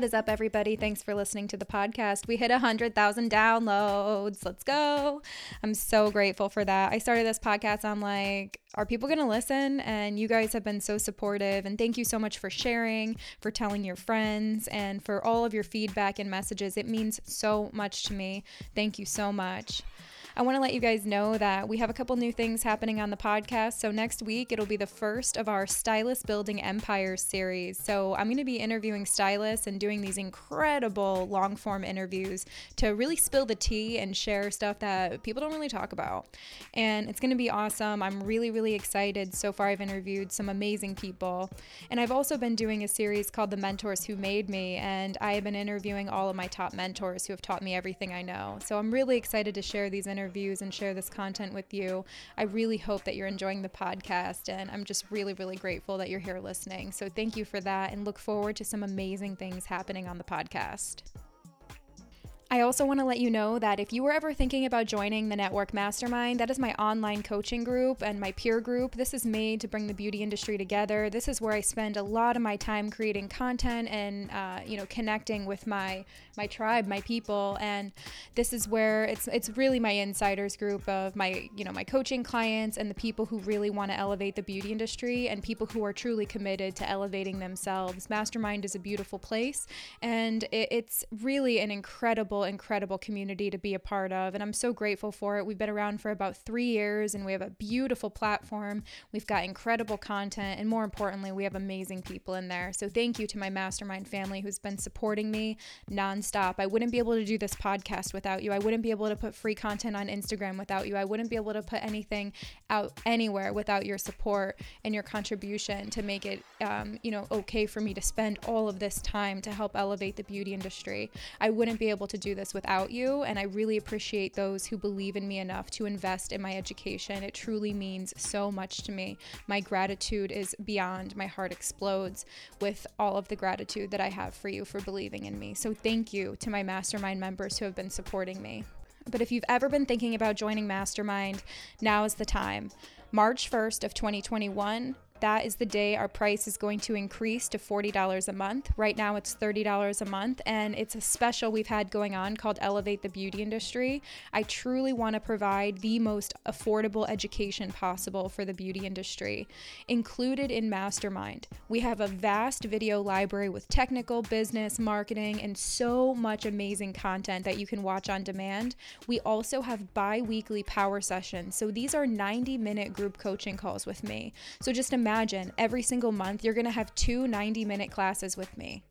What is up, everybody? Thanks for listening to the podcast. We hit 100,000 downloads. Let's go. I'm so grateful for that. I started this podcast on like, are people going to listen? And you guys have been so supportive. And thank you so much for sharing, for telling your friends, and for all of your feedback and messages. It means so much to me. Thank you so much. I want to let you guys know that we have a couple new things happening on the podcast. So next week, it'll be the first of our Stylist Building Empires series. So I'm going to be interviewing stylists and doing these incredible long form interviews to really spill the tea and share stuff that people don't really talk about. And it's going to be awesome. I'm really, really excited. So far, I've interviewed some amazing people. And I've also been doing a series called The Mentors Who Made Me. And I have been interviewing all of my top mentors who have taught me everything I know. So I'm really excited to share these interviews interviews and share this content with you. I really hope that you're enjoying the podcast, and I'm just really, really grateful that you're here listening. So, thank you for that, and look forward to some amazing things happening on the podcast. I also want to let you know that if you were ever thinking about joining the Network Mastermind, that is my online coaching group and my peer group. This is made to bring the beauty industry together. This is where I spend a lot of my time creating content and uh, you know connecting with my my tribe, my people, and this is where it's it's really my insiders group of my you know my coaching clients and the people who really want to elevate the beauty industry and people who are truly committed to elevating themselves. Mastermind is a beautiful place, and it, it's really an incredible incredible, incredible community to be a part of. And I'm so grateful for it. We've been around for about three years and we have a beautiful platform. We've got incredible content. And more importantly, we have amazing people in there. So thank you to my mastermind family who's been supporting me nonstop. I wouldn't be able to do this podcast without you. I wouldn't be able to put free content on Instagram without you. I wouldn't be able to put anything out anywhere without your support and your contribution to make it, um, you know, okay for me to spend all of this time to help elevate the beauty industry. I wouldn't be able to do this without you. And I really appreciate those who believe in me enough to invest in my education. It truly means so much to me. My gratitude is beyond. My heart explodes with all of the gratitude that I have for you for believing in me. So thank you to my mastermind members who have been supporting me. But if you've ever been thinking about joining Mastermind, now is the time. March 1st of 2021 that is the day our price is going to increase to $40 a month. Right now it's $30 a month, and it's a special we've had going on called Elevate the Beauty Industry. I truly want to provide the most affordable education possible for the beauty industry. Included in Mastermind, we have a vast video library with technical, business, marketing, and so much amazing content that you can watch on demand. We also have bi weekly power sessions. So these are 90 minute group coaching calls with me. So just imagine imagine every single month you're going to have two 90 minute classes with me.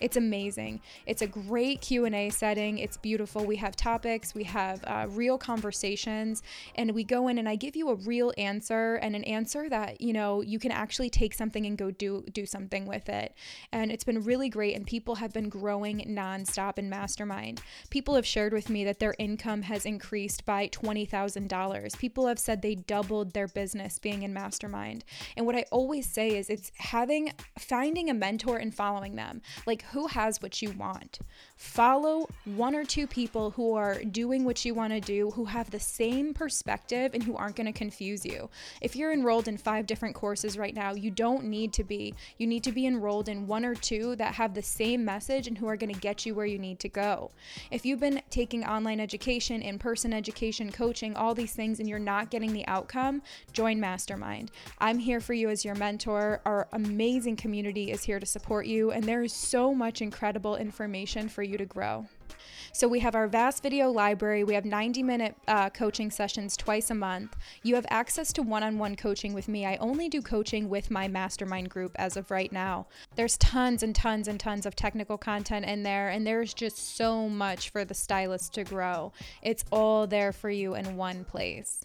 It's amazing. It's a great Q&A setting. It's beautiful. We have topics, we have uh, real conversations, and we go in and I give you a real answer and an answer that, you know, you can actually take something and go do do something with it. And it's been really great and people have been growing nonstop in Mastermind. People have shared with me that their income has increased by $20,000. People have said they doubled their business being in Mastermind. And what I always say is it's having finding a mentor and following them. Like who has what you want. Follow one or two people who are doing what you want to do, who have the same perspective and who aren't going to confuse you. If you're enrolled in five different courses right now, you don't need to be. You need to be enrolled in one or two that have the same message and who are going to get you where you need to go. If you've been taking online education, in person education, coaching, all these things, and you're not getting the outcome, join Mastermind. I'm here for you as your mentor. Our amazing community is here to support you, and there is so much incredible information for you to grow. So we have our vast video library. We have 90 minute uh, coaching sessions twice a month. You have access to one on one coaching with me. I only do coaching with my mastermind group as of right now. There's tons and tons and tons of technical content in there, and there's just so much for the stylist to grow. It's all there for you in one place.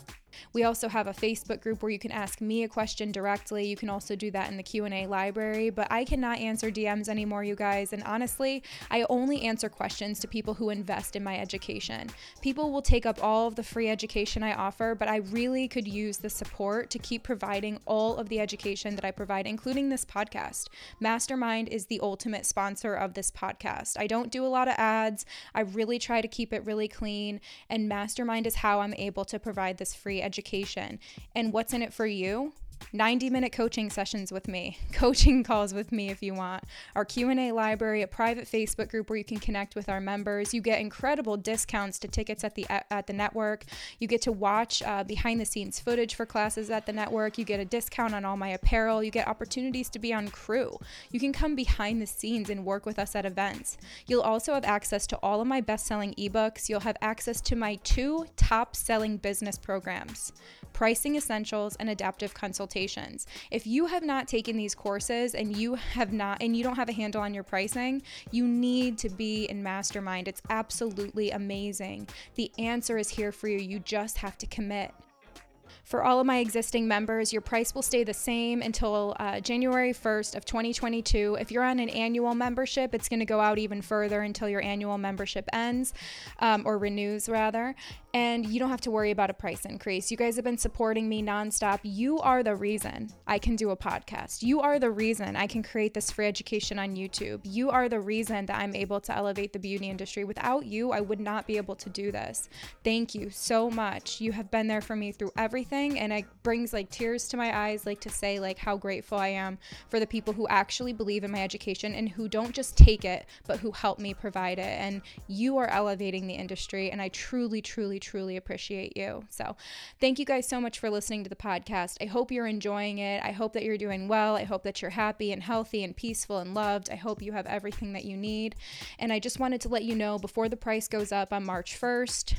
We also have a Facebook group where you can ask me a question directly. You can also do that in the Q&A library, but I cannot answer DMs anymore, you guys, and honestly, I only answer questions to people who invest in my education. People will take up all of the free education I offer, but I really could use the support to keep providing all of the education that I provide, including this podcast. Mastermind is the ultimate sponsor of this podcast. I don't do a lot of ads. I really try to keep it really clean, and Mastermind is how I'm able to provide this free education. And what's in it for you? 90 minute coaching sessions with me coaching calls with me if you want our q&a library a private facebook group where you can connect with our members. You get incredible discounts to tickets at the at the network. You get to watch uh, behind the scenes footage for classes at the network. You get a discount on all my apparel. You get opportunities to be on crew. You can come behind the scenes and work with us at events. You'll also have access to all of my best-selling ebooks. You'll have access to my two top selling business programs pricing essentials and adaptive consultations. if you have not taken these courses and you have not and you don't have a handle on your pricing, you need to be in mastermind. It's absolutely amazing. The answer is here for you. You just have to commit. For all of my existing members, your price will stay the same until uh, January 1st of 2022. If you're on an annual membership, it's going to go out even further until your annual membership ends um, or renews rather. And you don't have to worry about a price increase. You guys have been supporting me nonstop. You are the reason I can do a podcast. You are the reason I can create this free education on YouTube. You are the reason that I'm able to elevate the beauty industry. Without you, I would not be able to do this. Thank you so much. You have been there for me through everything and it brings like tears to my eyes like to say like how grateful I am for the people who actually believe in my education and who don't just take it but who help me provide it and you are elevating the industry and I truly truly truly appreciate you. So, thank you guys so much for listening to the podcast. I hope you're enjoying it. I hope that you're doing well. I hope that you're happy and healthy and peaceful and loved. I hope you have everything that you need. And I just wanted to let you know before the price goes up on March 1st,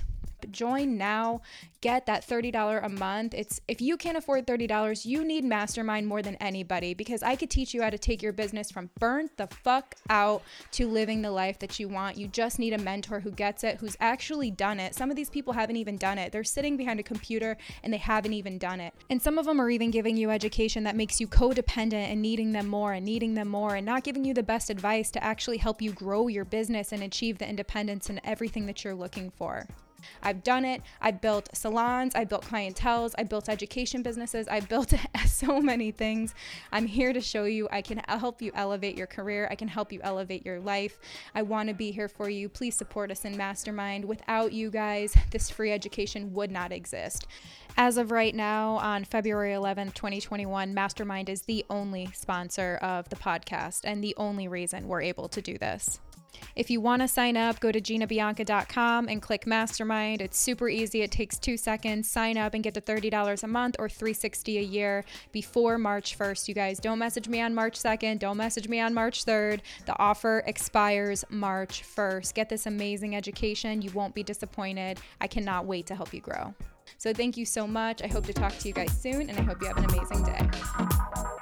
join now get that $30 a month. It's if you can't afford $30 you need mastermind more than anybody because i could teach you how to take your business from burnt the fuck out to living the life that you want. You just need a mentor who gets it who's actually done it. Some of these people haven't even done it. They're sitting behind a computer and they haven't even done it. And some of them are even giving you education that makes you codependent and needing them more and needing them more and not giving you the best advice to actually help you grow your business and achieve the independence and everything that you're looking for I've done it. I've built salons, I've built clientels, I've built education businesses, I've built so many things. I'm here to show you I can help you elevate your career, I can help you elevate your life. I want to be here for you. Please support us in Mastermind. Without you guys, this free education would not exist. As of right now, on February 11th, 2021, Mastermind is the only sponsor of the podcast and the only reason we're able to do this. If you want to sign up, go to ginabianca.com and click mastermind. It's super easy. It takes 2 seconds. Sign up and get the $30 a month or 360 a year before March 1st. You guys don't message me on March 2nd, don't message me on March 3rd. The offer expires March 1st. Get this amazing education. You won't be disappointed. I cannot wait to help you grow. So thank you so much. I hope to talk to you guys soon and I hope you have an amazing day.